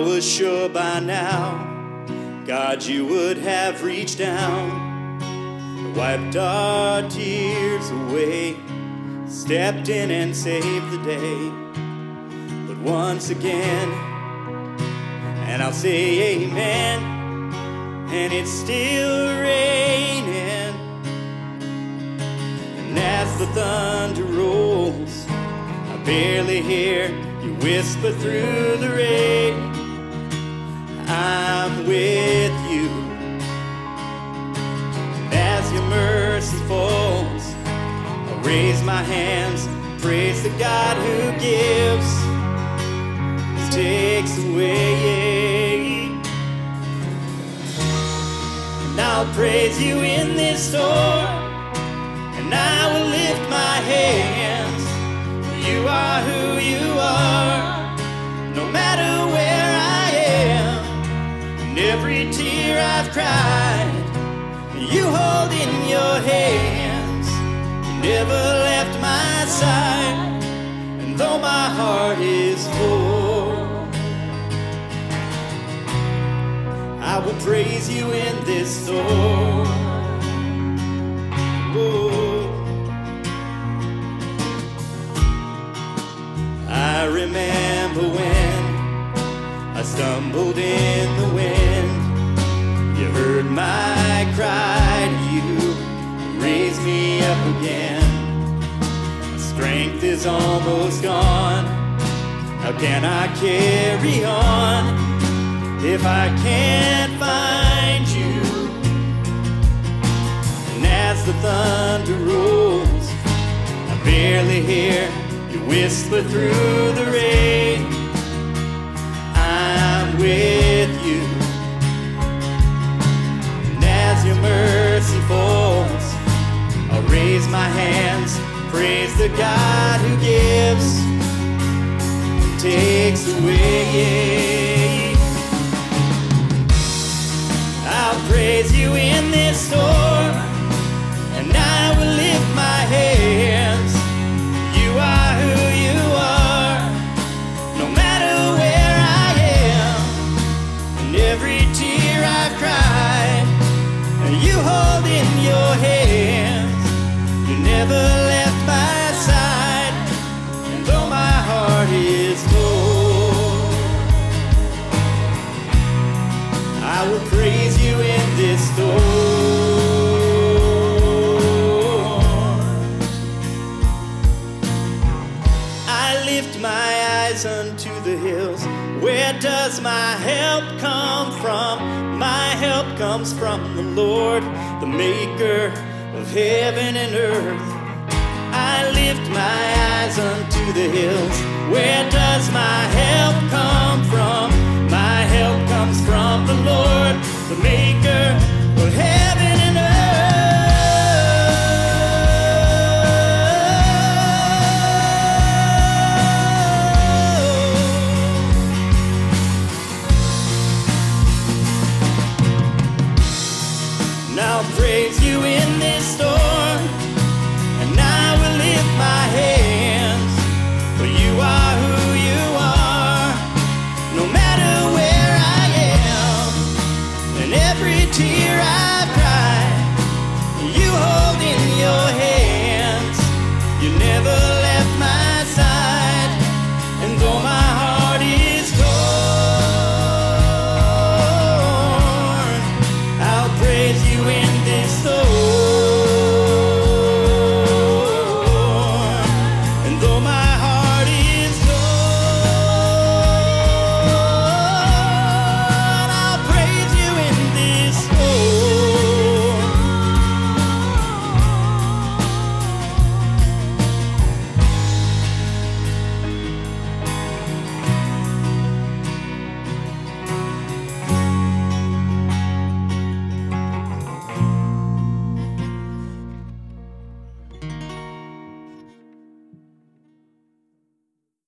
was sure by now, God, you would have reached down, wiped our tears away, stepped in and saved the day. But once again, and I'll say amen, and it's still raining. And as the thunder rolls, I barely hear you whisper through the rain. With you. And as your mercy falls, I raise my hands, praise the God who gives, takes away. And I'll praise you in this storm, and I will lift my hands. You are who you every tear I've cried, you hold in your hands. You never left my side, and though my heart is full, I will praise you in this storm. I remember when I stumbled in the wind. You heard my cry you, raised me up again. My strength is almost gone. How can I carry on if I can't find you? And as the thunder rolls, I barely hear you whisper through the rain. My hands, praise the God who gives, takes away. I'll praise you in this storm, and I will lift my hands. You are who you are, no matter where I am. And every tear I've cried, you hold in your hands. Never left my side, and though my heart is full, I will praise you in this storm. I lift my eyes unto the hills. Where does my help come from? My help comes from the Lord, the maker of heaven and earth. I lift my eyes unto the hills. Where does my help come from? My help comes from the Lord, the maker Now